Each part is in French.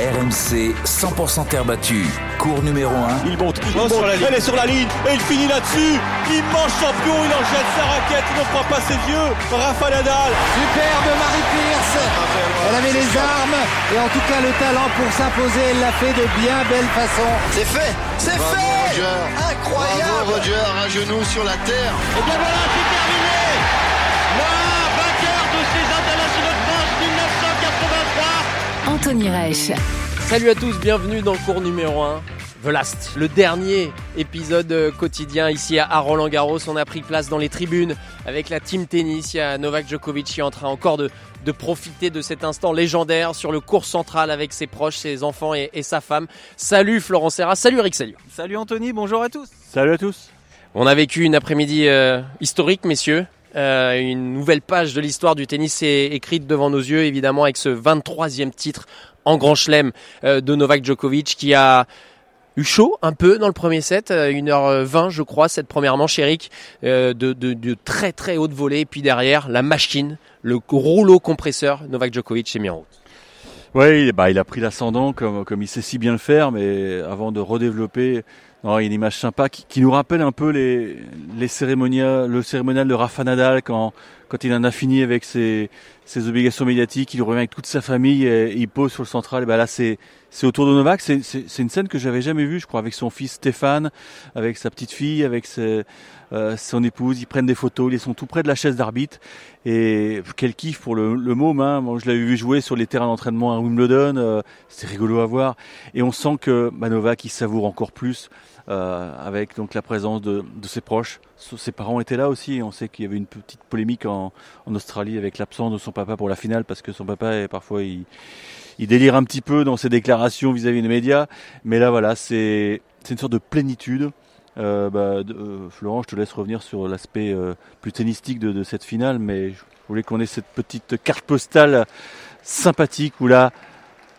RMC 100% terre battue. Cours numéro 1. Il monte, il monte, elle est sur la ligne et il finit là-dessus. Immense champion, il en jette sa raquette, il ne croit pas ses yeux. Rafa Nadal. Superbe Marie Pierce. Elle avait les armes et en tout cas le talent pour s'imposer. Elle l'a fait de bien belle façon. C'est fait, c'est fait. Roger. Incroyable. Bravo Roger, un genou sur la terre. Et bien voilà, c'est terminé. Anthony Reich. Salut à tous, bienvenue dans le cours numéro 1. The Last, le dernier épisode euh, quotidien ici à Roland Garros. On a pris place dans les tribunes avec la team tennis. Il y a Novak Djokovic qui est en train encore de, de profiter de cet instant légendaire sur le cours central avec ses proches, ses enfants et, et sa femme. Salut Florent Serra, salut Rick, salut. Salut Anthony, bonjour à tous. Salut à tous. On a vécu une après-midi euh, historique, messieurs. Euh, une nouvelle page de l'histoire du tennis est écrite devant nos yeux, évidemment, avec ce 23e titre en Grand Chelem euh, de Novak Djokovic qui a eu chaud un peu dans le premier set, 1h20 je crois, cette première manche Eric, euh, de, de, de, très très haute volée, puis derrière la machine, le rouleau compresseur, Novak Djokovic s'est mis en route. Oui, bah, il a pris l'ascendant comme, comme il sait si bien le faire, mais avant de redévelopper, non, il y a une image sympa qui, qui nous rappelle un peu les, les cérémonial, le cérémonial de Rafa Nadal quand, quand il en a fini avec ses, ses obligations médiatiques, il revient avec toute sa famille et, il pose sur le central. Et ben là, c'est autour de Novak. C'est une scène que j'avais jamais vue, je crois, avec son fils Stéphane, avec sa petite fille, avec ses, euh, son épouse. Ils prennent des photos, ils sont tout près de la chaise d'arbitre. Et quel kiff pour le, le môme. Hein. Moi, je l'avais vu jouer sur les terrains d'entraînement à Wimbledon. Euh, c'est rigolo à voir. Et on sent que bah, Novak, il savoure encore plus. Euh, avec donc la présence de, de, ses proches. Ses parents étaient là aussi. On sait qu'il y avait une petite polémique en, en Australie avec l'absence de son papa pour la finale parce que son papa est parfois il, il délire un petit peu dans ses déclarations vis-à-vis -vis des médias. Mais là voilà, c'est une sorte de plénitude. Euh, bah, euh, Florent, je te laisse revenir sur l'aspect euh, plus tennistique de, de, cette finale, mais je voulais qu'on ait cette petite carte postale sympathique où là,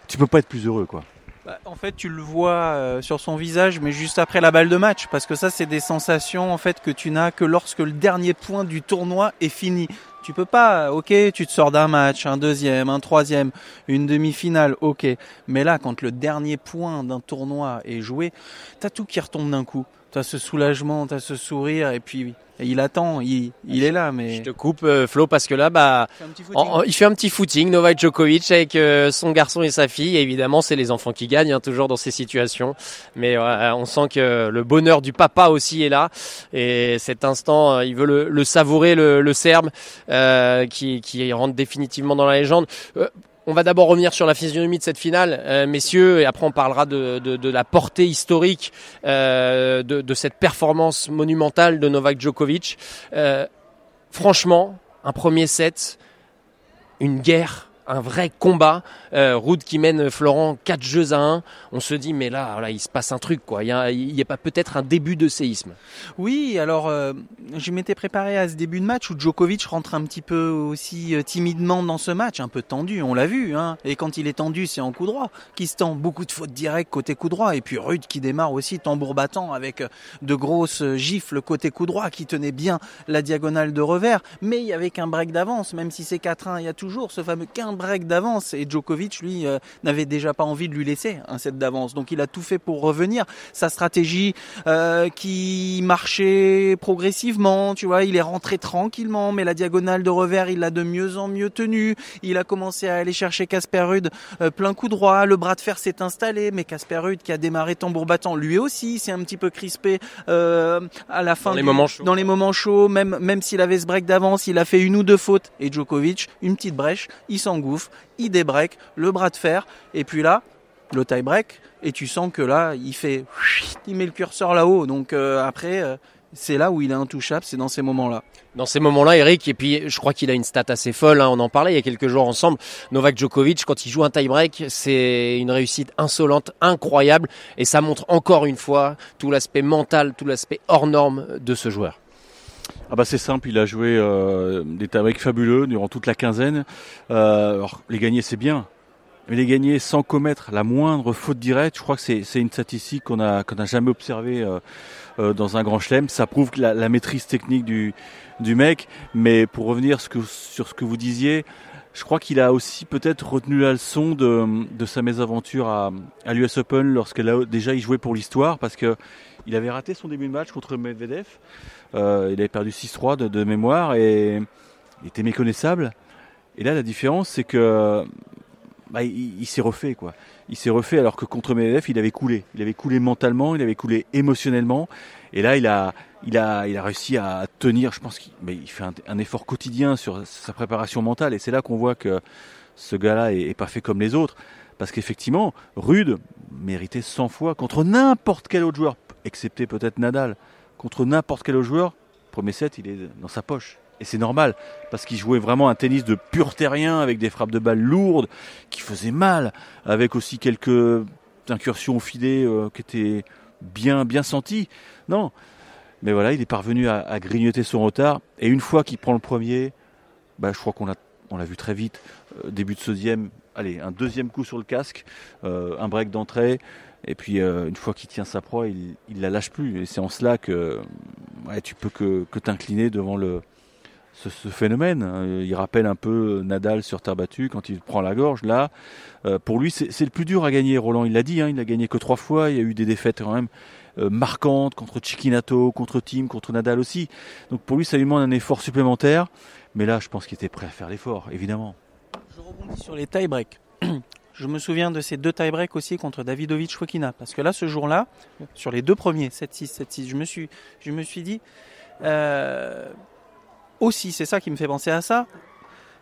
tu peux pas être plus heureux, quoi. Bah, en fait, tu le vois euh, sur son visage, mais juste après la balle de match, parce que ça, c'est des sensations en fait que tu n'as que lorsque le dernier point du tournoi est fini. Tu peux pas, ok, tu te sors d'un match, un deuxième, un troisième, une demi-finale, ok. Mais là, quand le dernier point d'un tournoi est joué, t'as tout qui retombe d'un coup. T'as ce soulagement, t'as ce sourire, et puis et il attend, il, il, est là. Mais je te coupe euh, Flo parce que là, bah, en, il fait un petit footing, Novak Djokovic avec euh, son garçon et sa fille. Et évidemment, c'est les enfants qui gagnent hein, toujours dans ces situations. Mais euh, on sent que le bonheur du papa aussi est là. Et cet instant, il veut le, le savourer, le, le Serbe, qui, qui rentre définitivement dans la légende. On va d'abord revenir sur la physionomie de cette finale, euh, messieurs, et après on parlera de, la portée historique euh, de, de, cette performance monumentale de Novak Djokovic. Euh, franchement, un premier set, une guerre un vrai combat. Euh, Roud qui mène Florent 4 jeux à 1. On se dit, mais là, il se passe un truc, quoi. Il y a, pas peut-être un début de séisme. Oui, alors, euh, je m'étais préparé à ce début de match où Djokovic rentre un petit peu aussi euh, timidement dans ce match, un peu tendu, on l'a vu. Hein. Et quand il est tendu, c'est en coup droit qui se tend. Beaucoup de fautes directes côté coup droit. Et puis Rude qui démarre aussi tambour battant avec de grosses gifles côté coup droit qui tenait bien la diagonale de revers. Mais il y avait qu'un break d'avance, même si c'est 4-1, il y a toujours ce fameux qu'un break d'avance. Et Djokovic lui euh, n'avait déjà pas envie de lui laisser un set d'avance. Donc il a tout fait pour revenir. Sa stratégie euh, qui marchait progressivement tu vois il est rentré tranquillement mais la diagonale de revers il l'a de mieux en mieux tenu il a commencé à aller chercher Casper Ruud euh, plein coup droit. Le bras de fer s'est installé mais Casper Ruud qui a démarré tambour battant lui aussi c'est un petit peu crispé à la fin dans les du, moments chauds. dans les moments chauds même même s'il avait ce break d'avance il a fait une ou deux fautes. Et Djokovic une petite brèche il s'engouffre il débreak, le bras de fer, et puis là, le tie break, et tu sens que là, il fait, il met le curseur là-haut. Donc euh, après, euh, c'est là où il est intouchable, c'est dans ces moments-là. Dans ces moments-là, Eric, et puis je crois qu'il a une stat assez folle, hein, on en parlait il y a quelques jours ensemble, Novak Djokovic, quand il joue un tie-break, c'est une réussite insolente, incroyable, et ça montre encore une fois tout l'aspect mental, tout l'aspect hors norme de ce joueur. Ah bah c'est simple, il a joué euh, des tie fabuleux durant toute la quinzaine. Euh, alors, les gagner c'est bien, mais les gagner sans commettre la moindre faute directe, je crois que c'est une statistique qu'on a qu'on n'a jamais observée euh, euh, dans un grand chelem. Ça prouve la, la, maîtrise technique du du mec. Mais pour revenir ce que, sur ce que vous disiez, je crois qu'il a aussi peut-être retenu la leçon de, de sa mésaventure à, à l'US Open lorsqu'il a déjà il jouait pour l'histoire parce que il avait raté son début de match contre Medvedev. Euh, il avait perdu 6-3 de, mémoire et il était méconnaissable. Et là, la différence, c'est que bah, il s'est refait quoi. Il s'est refait alors que contre Medvedev, il avait coulé. Il avait coulé mentalement, il avait coulé émotionnellement. Et là, il a, il a, a réussi à tenir. Je pense qu'il il fait un, un, effort quotidien sur sa préparation mentale. Et c'est là qu'on voit que ce gars-là est, est, pas fait comme les autres. Parce qu'effectivement, Rude méritait 100 fois contre n'importe quel autre joueur, excepté peut-être Nadal, contre n'importe quel autre joueur. Premier set, il est dans sa poche. Et c'est normal, parce qu'il jouait vraiment un tennis de pur terrien, avec des frappes de balles lourdes, qui faisaient mal, avec aussi quelques incursions au filet euh, qui étaient bien, bien senties. Non, mais voilà, il est parvenu à, grignoter son retard. Et une fois qu'il prend le premier, bah, je crois qu'on l'a on l'a vu très vite, euh, début de deuxième, allez, un deuxième coup sur le casque, euh, un break d'entrée, et puis euh, une fois qu'il tient sa proie, il, il la lâche plus. Et c'est en cela que tu peux que, t'incliner devant le, ce, phénomène. Il rappelle un peu Nadal sur terre battue quand il prend la gorge. Là, pour lui, c'est le plus dur à gagner. Roland, il l'a dit, hein, il a gagné que trois fois. Il y a eu des défaites quand même marquantes contre Chiquinato, contre Tim, contre Nadal aussi. Donc pour lui, ça lui demande un effort supplémentaire. Mais là, je pense qu'il était prêt à faire l'effort, évidemment. Je rebondis sur les tie-breaks. Je me souviens de ces deux tie-breaks aussi contre Davidovic Fokina. Parce que là, ce jour-là, sur les deux premiers, 7-6, 7-6, je me suis, je me suis dit, euh, aussi, c'est ça qui me fait penser à ça.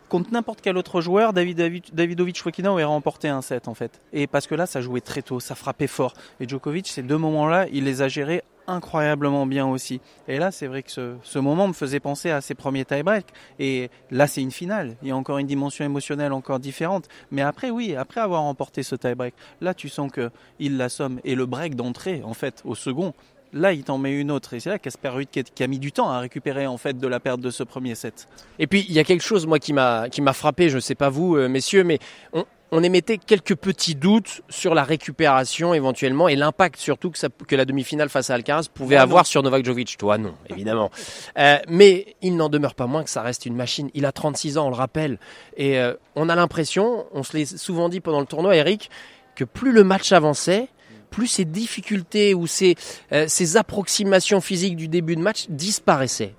Contre n'importe quel autre joueur, David, David, Davidovic Fokina aurait remporté un set en fait. Et parce que là, ça jouait très tôt, ça frappait fort. Et Djokovic, ces deux moments-là, il les a gérés incroyablement bien aussi. Et là, c'est vrai que ce, ce, moment me faisait penser à ses premiers tie-break. Et là, c'est une finale. Il y a encore une dimension émotionnelle encore différente. Mais après, oui, après avoir remporté ce tie-break, là, tu sens que il l'assomme. Et le break d'entrée, en fait, au second, Là, il t'en met une autre. Et c'est là Casper Ruud qui, a mis du temps à récupérer en fait de la perte de ce premier set. Et puis il y a quelque chose moi qui m'a qui m'a frappé. Je ne sais pas vous, euh, messieurs, mais on, on, émettait quelques petits doutes sur la récupération éventuellement et l'impact surtout que, ça, que la demi-finale face à Alcaraz pouvait Moi, avoir non. sur Novak Djokovic. Toi, non, évidemment. euh, mais il n'en demeure pas moins que ça reste une machine. Il a 36 ans, on le rappelle, et euh, on a l'impression, on se l'est souvent dit pendant le tournoi, Eric, que plus le match avançait plus ces difficultés ou ces, euh, ces approximations physiques du début de match disparaissaient.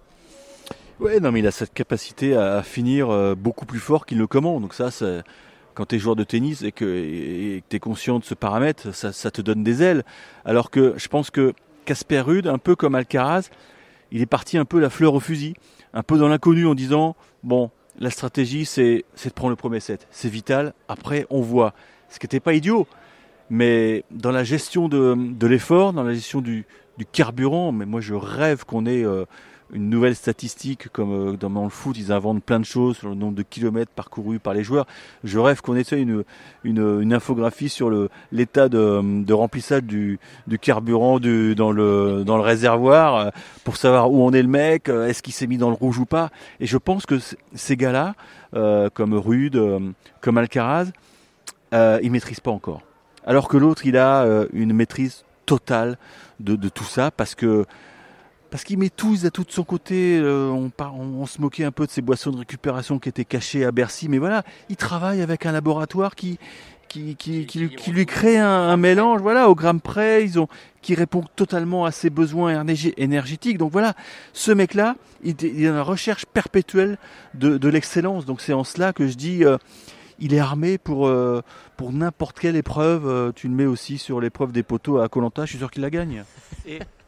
Ouais, non, mais il a cette capacité à finir euh, beaucoup plus fort qu'il ne commande. Donc ça, quand tu es joueur de tennis et que tu es conscient de ce paramètre, ça, ça, te donne des ailes. Alors que je pense que Casper Rude, un peu comme Alcaraz, il est parti un peu la fleur au fusil, un peu dans l'inconnu en disant bon, la stratégie c'est de prendre le premier set, c'est vital. Après, on voit. Ce qui n'était pas idiot mais dans la gestion de, de l'effort, dans la gestion du, du, carburant, mais moi je rêve qu'on ait euh, une nouvelle statistique comme euh, dans le foot, ils inventent plein de choses sur le nombre de kilomètres parcourus par les joueurs. Je rêve qu'on ait une, une, une, infographie sur l'état de, de, remplissage du, du carburant du, dans, le, dans le réservoir euh, pour savoir où on est le mec, est-ce qu'il s'est mis dans le rouge ou pas. Et je pense que ces gars-là, euh, comme Rude, comme Alcaraz, ils maîtrisent pas encore alors que l'autre il a euh, une maîtrise totale de, de, tout ça parce que parce qu'il met tout, il a tout de son côté. Euh, on, on, on, se moquait un peu de ces boissons de récupération qui étaient cachées à Bercy, mais voilà, il travaille avec un laboratoire qui qui, qui, qui, qui lui crée un, un, mélange, voilà, au gramme près, ils ont, qui répond totalement à ses besoins énergétiques. Donc voilà, ce mec-là, il, il est dans la recherche perpétuelle de, de l'excellence. Donc c'est en cela que je dis, euh, il est armé pour, euh, pour n'importe quelle épreuve. Euh, tu le mets aussi sur l'épreuve des poteaux à Colanta, je suis sûr qu'il la gagne.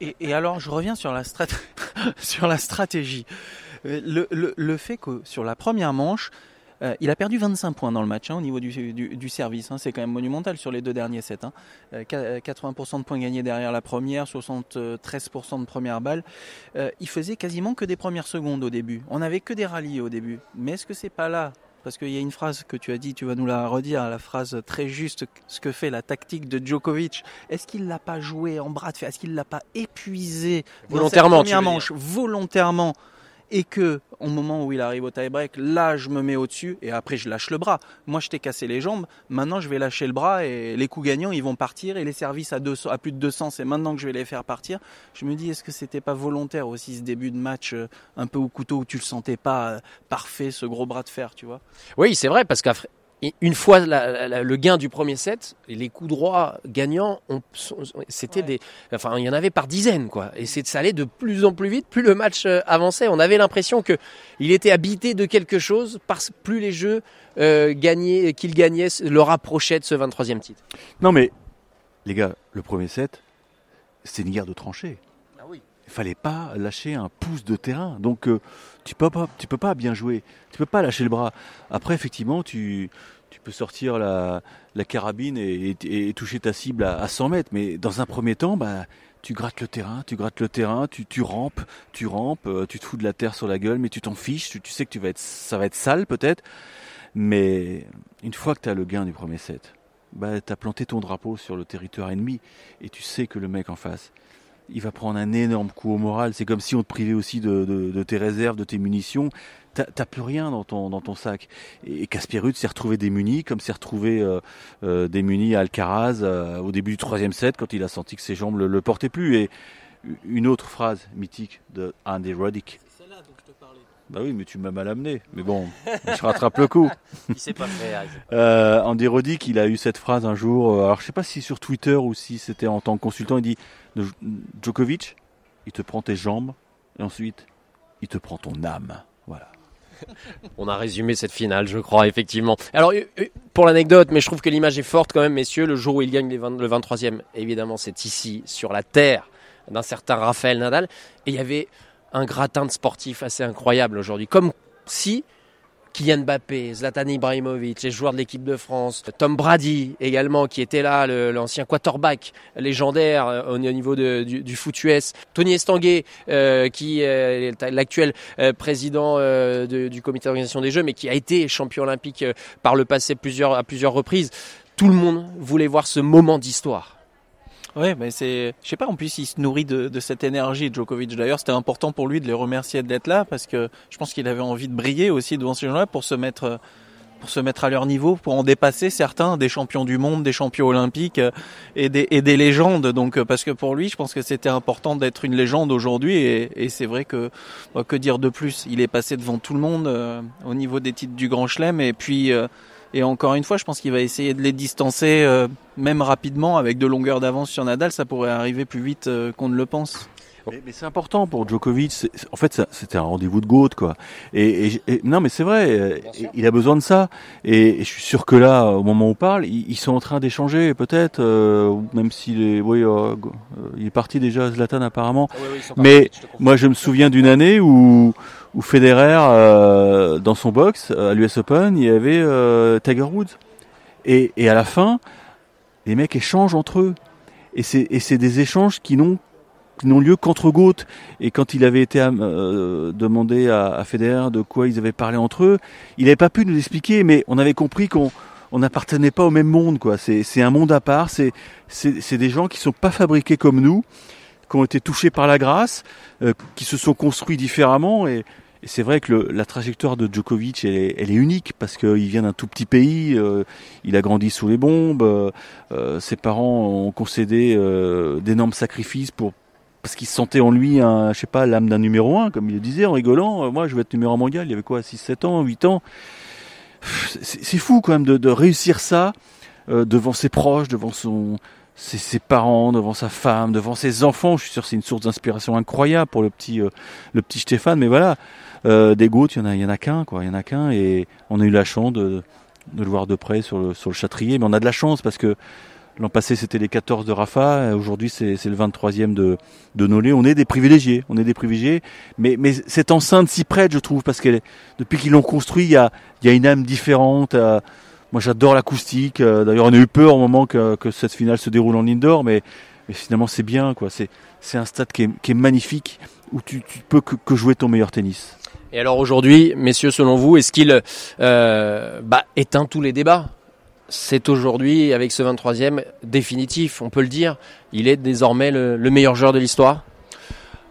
Et, alors, je reviens sur la, strat sur la stratégie. Le, le, fait que sur la première manche, euh, il a perdu 25 points dans le match hein, au niveau du, du, service. Hein, c'est quand même monumental sur les deux derniers sets. Hein. Euh, 80% de points gagnés derrière la première, 73% de première balle. Euh, il faisait quasiment que des premières secondes au début. On n'avait que des rallyes au début. Mais est-ce que c'est pas là parce qu'il y a une phrase que tu as dit, tu vas nous la redire, la phrase très juste, ce que fait la tactique de Djokovic. Est-ce qu'il l'a pas joué en bras de fer? Est-ce qu'il l'a pas épuisé? Volontairement dans cette manche. Volontairement et que au moment où il arrive au tie-break, là je me mets au-dessus et après je lâche le bras. Moi je t'ai cassé les jambes, maintenant je vais lâcher le bras et les coups gagnants ils vont partir et les services à, plus de 200 c'est maintenant que je vais les faire partir. Je me dis est-ce que c'était pas volontaire aussi ce début de match euh, un peu au couteau où tu le sentais pas euh, parfait ce gros bras de fer tu vois? Oui c'est vrai parce qu'après une fois le gain du premier set, les coups droits gagnants, c'était des, enfin il y en avait par dizaines quoi. Et ça allait de plus en plus vite, plus le match euh, avançait. On avait l'impression que il était habité de quelque chose, parce plus les jeux euh, gagnaient, qu'il gagnait, le rapprochait de ce 23e titre. Non mais les gars, le premier set, c'était une guerre de tranchées. Il fallait pas lâcher un pouce de terrain. Donc euh, tu peux pas, tu peux pas bien jouer. Tu peux pas lâcher le bras. Après, effectivement, tu, tu peux sortir la, carabine et, toucher ta cible à, 100 mètres. Mais dans un premier temps, bah, tu grattes le terrain, tu grattes le terrain, tu, tu rampes, tu rampes, euh, tu te fous de la terre sur la gueule, mais tu t'en fiches. Tu, tu, sais que tu vas être, ça va être sale peut-être. Mais une fois que tu as le gain du premier set, bah, tu as planté ton drapeau sur le territoire ennemi et tu sais que le mec en face, il va prendre un énorme coup au moral. C'est comme si on te privait aussi de, tes réserves, de tes munitions. T'as plus rien dans ton, sac. Et Caspierut s'est retrouvé démuni, comme s'est retrouvé euh, euh, démuni à Alcaraz euh, au début du troisième set, quand il a senti que ses jambes le, le portaient plus. Et une autre phrase mythique de Andy Roddick. Bah oui, mais tu m'as mal amené. Mais bon, je rattrape le coup. Il s'est pas fait. Euh, Andy Roddick, il a eu cette phrase un jour. Alors je sais pas si sur Twitter ou si c'était en tant que consultant. Il dit Djokovic, il te prend tes jambes et ensuite il te prend ton âme. Voilà. On a résumé cette finale, je crois, effectivement. Alors, euh, euh, pour l'anecdote, mais je trouve que l'image est forte quand même, messieurs. Le jour où il gagne le 23e, évidemment, c'est ici, sur la terre d'un certain Raphaël Nadal. Et il y avait un gratin de sportifs assez incroyable aujourd'hui. Comme si Kylian Mbappé, Zlatan Ibrahimovic, les joueurs de l'équipe de France, Tom Brady également qui était là, l'ancien quarterback légendaire euh, au niveau du, foot US, Tony Estanguet euh, qui est l'actuel euh, président du comité d'organisation des Jeux mais qui a été champion olympique par le passé plusieurs, à plusieurs reprises. Tout le monde voulait voir ce moment d'histoire. Ouais, mais c'est, je sais pas, en plus il se nourrit de, de cette énergie. Djokovic d'ailleurs, c'était important pour lui de les remercier d'être là parce que je pense qu'il avait envie de briller aussi devant ces gens-là pour se mettre pour se mettre à leur niveau, pour en dépasser certains des champions du monde, des champions olympiques euh, et des, et des légendes. Donc euh, parce que pour lui, je pense que c'était important d'être une légende aujourd'hui et, et c'est vrai que bah, que dire de plus? Il est passé devant tout le monde euh, au niveau des titres du Grand Chelem et puis et encore une fois, je pense qu'il va essayer de les distancer, euh, même rapidement, avec de longueurs d'avance sur Nadal. Ça pourrait arriver plus vite euh, qu'on ne le pense. Mais, mais c'est important pour Djokovic. En fait, c'était un rendez-vous de GOAT, quoi. Et, et, non, mais c'est vrai, euh, il a besoin de ça. Et, je suis sûr que là, au moment où on parle, ils, sont en train d'échanger, peut-être, euh, même s'il est, oui, euh, il est parti déjà Zlatan apparemment. Ah mais moi, je me souviens d'une année où où Federer, euh, dans son box à l'US Open, il y avait euh, Tiger Woods. Et, et à la fin, les mecs échangent entre eux. Et c'est des échanges qui n'ont n'ont lieu qu'entre gouttes. Et quand il avait été euh, demandé à, à Federer de quoi ils avaient parlé entre eux, il n'avait pas pu nous expliquer, mais on avait compris qu'on on n'appartenait pas au même monde. quoi. C'est un monde à part, c'est des gens qui sont pas fabriqués comme nous, qui ont été touchés par la grâce, euh, qui se sont construits différemment. Et, et c'est vrai que le, la trajectoire de Djokovic, elle est, elle est unique parce qu'il vient d'un tout petit pays, euh, il a grandi sous les bombes, euh, ses parents ont concédé d'énormes sacrifices pour parce qu'il sentait en lui, un, je sais pas, l'âme d'un numéro un, comme il le disait en rigolant. Euh, moi, je vais être numéro un mondial. Il y avait quoi, 6, 7 ans, 8 ans. C'est fou quand même de, de réussir ça euh, devant ses proches, devant son, ses, ses, parents, devant sa femme, devant ses enfants. Je suis sûr que c'est une source d'inspiration incroyable pour le petit, euh, le petit Stéphane. Mais voilà, euh, des gouttes, il y en a, y en a qu'un, quoi. Il y en a qu'un, et on a eu la chance de, de le voir de près sur le, sur le châtrier. Mais on a de la chance parce que L'an passé, c'était les 14 de Rafa. Aujourd'hui, c'est le 23e de, de Nolé. On est des privilégiés. On est des privilégiés. Mais, mais cette enceinte s'y prête, je trouve, parce que depuis qu'ils l'ont construit, il y a, y a une âme différente. Euh, moi, j'adore l'acoustique. Euh, d'ailleurs, on a eu peur au moment que, cette finale se déroule en indoor, mais, mais finalement, c'est bien. quoi. C'est un stade qui est, magnifique, où tu, peux que, que jouer ton meilleur tennis. Et alors aujourd'hui, messieurs, selon vous, est-ce qu'il euh, bah, éteint tous les débats? C'est aujourd'hui, avec ce 23e, définitif, on peut le dire. Il est désormais le, meilleur joueur de l'histoire?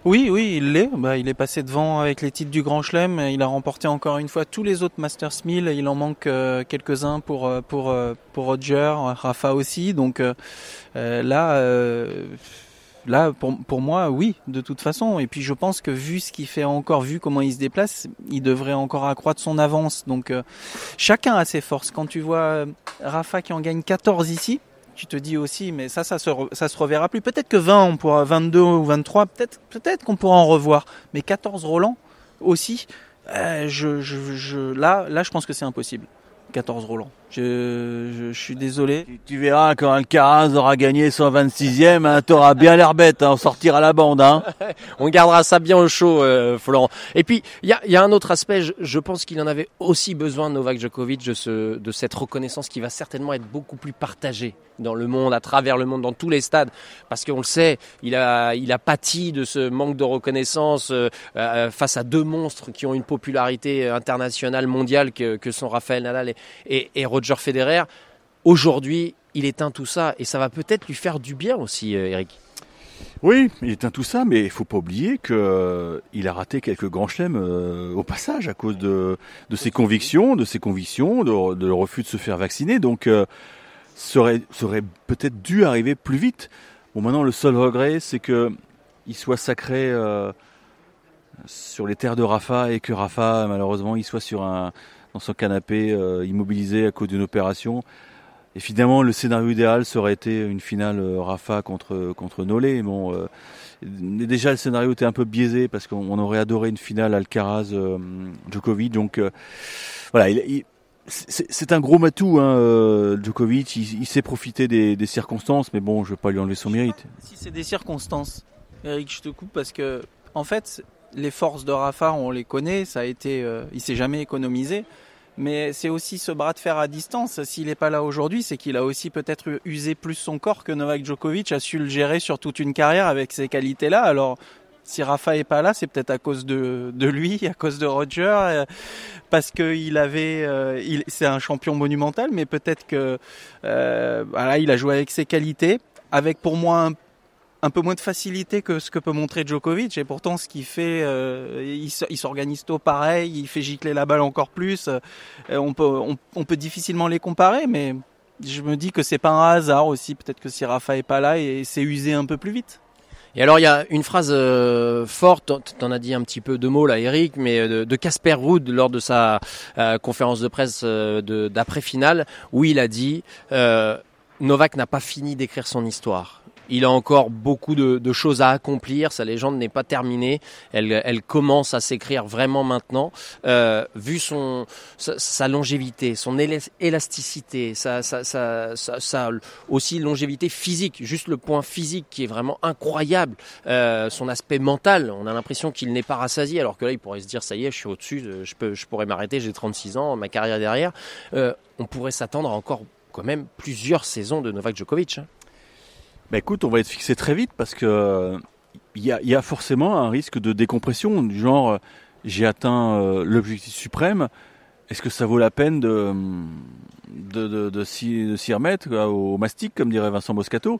Oui, oui, il l'est. Bah, il est passé devant avec les titres du Grand Chelem. Il a remporté encore une fois tous les autres Masters 1000. Il en manque euh, quelques-uns pour euh, pour euh, pour Roger, Rafa aussi. Donc là, là pour pour moi, oui, de toute façon. Et puis je pense que vu ce qu'il fait encore, vu comment il se déplace, il devrait encore accroître son avance. Donc chacun a ses forces. Quand tu vois Rafa qui en gagne 14 ici tu te dis aussi, mais ça, ça se, se reverra plus. Peut-être que 20, on pourra, 22 ou 23, peut-être, peut-être qu'on pourra en revoir. Mais 14 Roland aussi, euh, je, je, je, là, là, je pense que c'est impossible. 14 Roland. Je, je, suis désolé. Tu, verras quand Alcaraz aura gagné son 26e, hein, t'auras bien l'air bête, hein, on sortira la bande. Hein. on gardera ça bien au chaud, euh, Florent. Et puis, il y a, y a, un autre aspect, je, je pense qu'il en avait aussi besoin, Novak Djokovic, de, ce, de cette reconnaissance qui va certainement être beaucoup plus partagée dans le monde, à travers le monde, dans tous les stades, parce qu'on le sait, il a, il a pâti de ce manque de reconnaissance euh, euh face à deux monstres qui ont une popularité internationale, mondiale, que, que sont Raphaël Nadal et, et, Roger Federer. Aujourd'hui, il éteint tout ça et ça va peut-être lui faire du bien aussi, euh, Eric. Oui, il éteint tout ça, mais il faut pas oublier qu'il euh, a raté quelques grands chelems euh, au passage à cause de, ses convictions, de ses convictions, de, le refus de se faire vacciner. Donc, ça aurait, peut-être dû arriver plus vite. Bon, maintenant, le seul regret, c'est que il soit sacré sur les terres de Rafa et que Rafa, malheureusement, il soit sur un, dans son canapé, euh, immobilisé à cause d'une opération. Et finalement, le scénario idéal serait été une finale euh, Rafa contre contre Nolé. Bon, euh, déjà le scénario était un peu biaisé parce qu'on aurait adoré une finale Alcaraz Djokovic. Donc voilà, il, c'est un gros matou, hein, Djokovic. Il, sait profiter des, circonstances, mais bon, je vais pas lui enlever son mérite. Si c'est des circonstances, Eric, je te coupe parce que en fait, les forces de Rafa, on les connaît, ça a été, euh, il s'est jamais économisé. Mais c'est aussi ce bras de fer à distance. S'il n'est pas là aujourd'hui, c'est qu'il a aussi peut-être usé plus son corps que Novak Djokovic a su le gérer sur toute une carrière avec ces qualités-là. Alors, si Rafa est pas là, c'est peut-être à cause de, lui, à cause de Roger, euh, parce qu'il avait, euh, il, c'est un champion monumental, mais peut-être que voilà, il a joué avec ses qualités, avec pour moi un un peu moins de facilité que ce que peut montrer Djokovic et pourtant ce qu'il fait euh, il s'organise tôt pareil il fait gicler la balle encore plus euh, on peut on, peut difficilement les comparer mais je me dis que c'est pas un hasard aussi peut-être que si Rafa est pas là et c'est usé un peu plus vite et alors il y a une phrase euh, forte, tu en as dit un petit peu deux mots là Eric, mais de Casper Ruud lors de sa conférence de presse d'après-finale où il a dit Novak n'a pas fini d'écrire son histoire. Il a encore beaucoup de, choses à accomplir. Sa légende n'est pas terminée. Elle, commence à s'écrire vraiment maintenant. Euh, vu son sa, longévité, son élasticité, sa, sa, aussi longévité physique, juste le point physique qui est vraiment incroyable. Euh, son aspect mental, on a l'impression qu'il n'est pas rassasié, alors que là, il pourrait se dire ça y est, je suis au-dessus, je peux, je pourrais m'arrêter, j'ai 36 ans, ma carrière derrière. Euh, on pourrait s'attendre encore quand même plusieurs saisons de Novak Djokovic. Bah écoute, on va être fixé très vite parce que il y a, forcément un risque de décompression du genre j'ai atteint euh, l'objectif suprême. Est-ce que ça vaut la peine de de, s'y remettre au mastic comme dirait Vincent Moscato?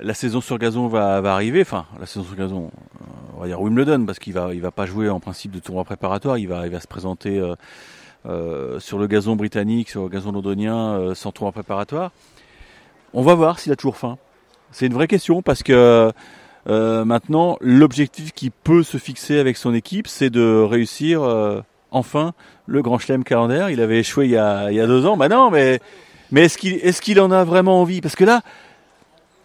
La saison sur gazon va, arriver. Enfin, la saison sur gazon, euh, on va dire Wimbledon parce qu'il va il va pas jouer en principe de tournoi préparatoire. Il va il va se présenter euh, euh sur le gazon britannique, sur le gazon londonien sans tournoi préparatoire. On va voir s'il a toujours faim. C'est une vraie question parce que euh, maintenant, l'objectif qui peut se fixer avec son équipe, c'est de réussir euh, enfin le Grand Chelem calendaire. Il avait échoué il y a, il y a deux ans. Bah non, mais mais est-ce qu'il est-ce qu'il en a vraiment envie? Parce que là,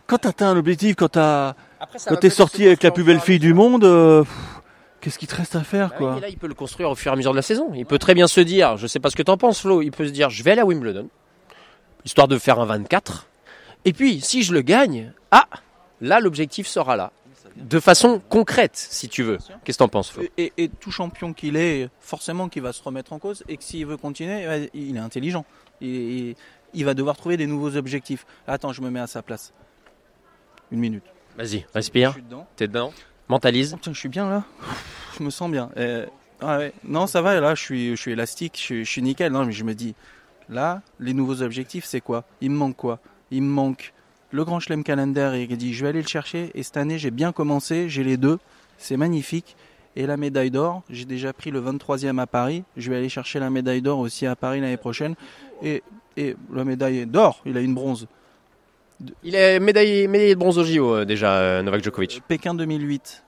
quand t'atteins un objectif, quand t'as quand t'es sorti avec la plus belle fille du monde. Euh, qu'est-ce qu'il te reste à faire, bah quoi? et Là, il peut le construire au fur et à mesure de la saison. Il peut très bien se dire, je sais pas ce que t'en penses, Flo, il peut se dire, je vais aller à Wimbledon, histoire de faire un 24. Et puis, si je le gagne, ah, là, l'objectif sera là. De façon concrète, si tu veux. Qu'est-ce que t'en penses, Flo et, tout champion qu'il est, forcément qu'il va se remettre en cause et que s'il veut continuer, il est intelligent. Il, il va devoir trouver des nouveaux objectifs. Attends, je me mets à sa place. Une minute. Vas-y, respire. T'es dedans. Mentalise. Oh, je suis bien là. Je me sens bien. Euh, ah non, ça va. Là, je suis, je suis élastique. Je suis, je suis nickel. Non, mais je me dis, là, les nouveaux objectifs, c'est quoi? Il me manque quoi? Il me manque le Grand Chelem Calendar et il dit je vais aller le chercher et cette année j'ai bien commencé, j'ai les deux c'est magnifique. Et la médaille d'or, j'ai déjà pris le 23e à Paris. Je vais aller chercher la médaille d'or aussi à Paris l'année prochaine. Et, et la médaille d'or, il a une bronze. Il est médaillé, médaillé de bronze au JO euh, déjà, euh, Novak Djokovic. Pékin 2008.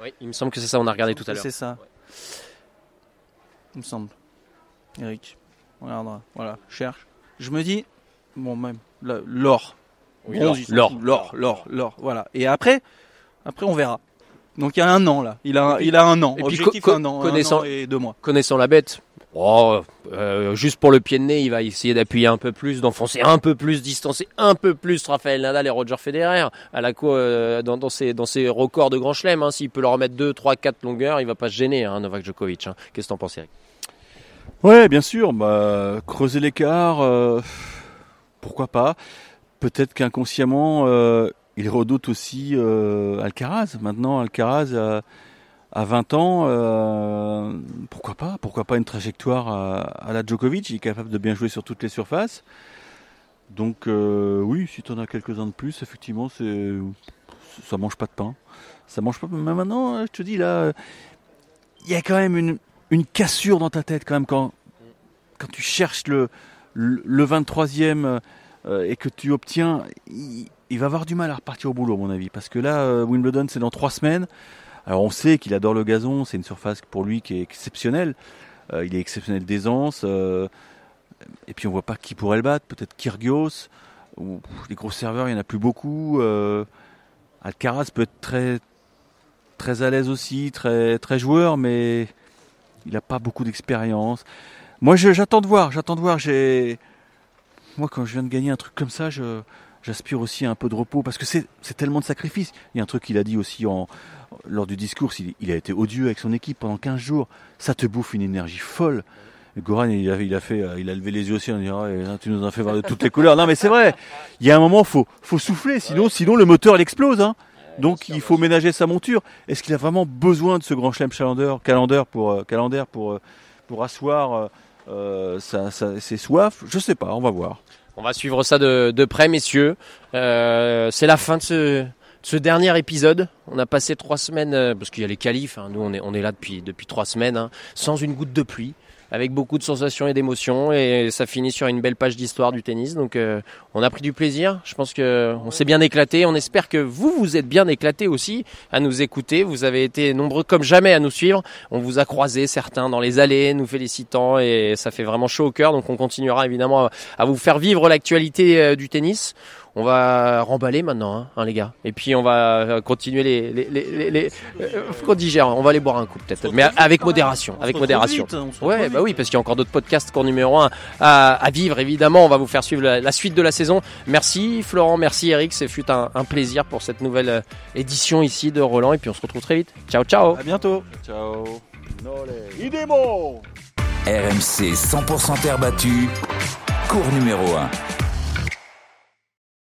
Oui, il me semble que c'est ça, on a regardé tout à l'heure. C'est ça. Il me semble. Eric, on regardera. Voilà, cherche. Je me dis, bon, même, l'or. Oui, l'or, l'or. l'or, voilà. Et après, après on verra. Donc il y a un an là. Il a, il a un an. et puis, Objectif co- un an, un connaissant- an et deux mois. Connaissant la bête, oh, euh, juste pour le pied de nez, il va essayer d'appuyer un peu plus, d'enfoncer un peu plus, distancer un peu plus Raphaël Nadal et Roger Federer à la co euh, dans, dans, ses, dans ses records de grand chelem. Hein. S'il peut leur remettre 2, 3, 4 longueurs, il va pas se gêner, hein, Novak Djokovic. hein. Qu'est-ce que t'en penses, Eric? Ouais, bien sûr. Bah, creuser l'écart, euh, pourquoi pas. Peut-être qu'inconsciemment, euh, il redoute aussi euh, Alcaraz. Maintenant, Alcaraz a, a 20 ans. euh, pourquoi pas Pourquoi pas une trajectoire à, à la Djokovic Il est capable de bien jouer sur toutes les surfaces. Donc, euh, oui, si tu en as quelques-uns de plus, effectivement, ça mange pas de pain. Ça mange pas. Mais maintenant, je te dis là, il y a quand même une cassure dans ta tête quand même quand tu cherches le, le, le 23e euh, et que tu obtiens, il, va avoir du mal à repartir au boulot à mon avis. Parce que là, euh, Wimbledon c'est dans trois semaines. Alors on sait qu'il adore le gazon, c'est une surface pour lui qui est exceptionnelle. Euh, il est exceptionnel d'aisance. et puis on voit pas qui pourrait le battre. Peut-être Kyrgios. Ou, les gros serveurs, il n'y en a plus beaucoup. Alcaraz peut être très, très à l'aise aussi, très, très joueur, mais il n'a pas beaucoup d'expérience. Moi, j'attends de voir. J'attends de voir. J'ai, moi, quand je viens de gagner un truc comme ça, je, j'aspire aussi à un peu de repos parce que c'est, tellement de sacrifices. Il y a un truc qu'il a dit aussi en, lors du discours. Il, il a été odieux avec son équipe pendant 15 jours. Ça te bouffe une énergie folle. Et Goran, il a, il a fait, euh, il a levé les yeux aussi en disant, Ouais, tu nous en fais voir de toutes les couleurs. Non, mais c'est vrai. Il y a un moment, faut, faut souffler. Sinon, sinon le moteur, il explose. Hein. Donc, il faut ménager sa monture. Est-ce qu'il a vraiment besoin de ce grand chelem calendar, calendar pour, euh, pour, euh, pour asseoir euh, euh, sa- sa- ses soifs Je sais pas. On va voir. On va suivre ça de, près, messieurs. Euh, c'est la fin de ce, de ce dernier épisode. On a passé trois semaines, euh, parce qu'il y a les qualifs, hein, nous on est, là depuis, depuis trois semaines, hein, sans une goutte de pluie, avec beaucoup de sensations et d'émotions, et ça finit sur une belle page d'histoire du tennis. Donc euh, on a pris du plaisir, je pense que on s'est bien éclaté, on espère que vous vous êtes bien éclatés aussi à nous écouter, vous avez été nombreux comme jamais à nous suivre, on vous a croisés certains dans les allées, nous félicitant, et ça fait vraiment chaud au cœur, donc on continuera évidemment à, à vous faire vivre l'actualité euh, du tennis. On va remballer maintenant, hein, hein, les gars. Et puis on va euh, continuer les, les, les, les, les- euh, digérer. On va aller boire un coup peut-être, mais avec modération, On avec modération. vite, Ouais, retrouve bah oui, parce qu'il y a encore d'autres podcasts cours numéro 1 à, à vivre, évidemment. On va vous faire suivre la, la suite de la saison. Merci Florent, merci Eric. Ce fut un, un plaisir pour cette nouvelle euh, édition ici de Roland. Et puis on se retrouve très vite. Ciao, ciao. À bientôt. Ciao. RMC 100% terre battue, cours numéro 1.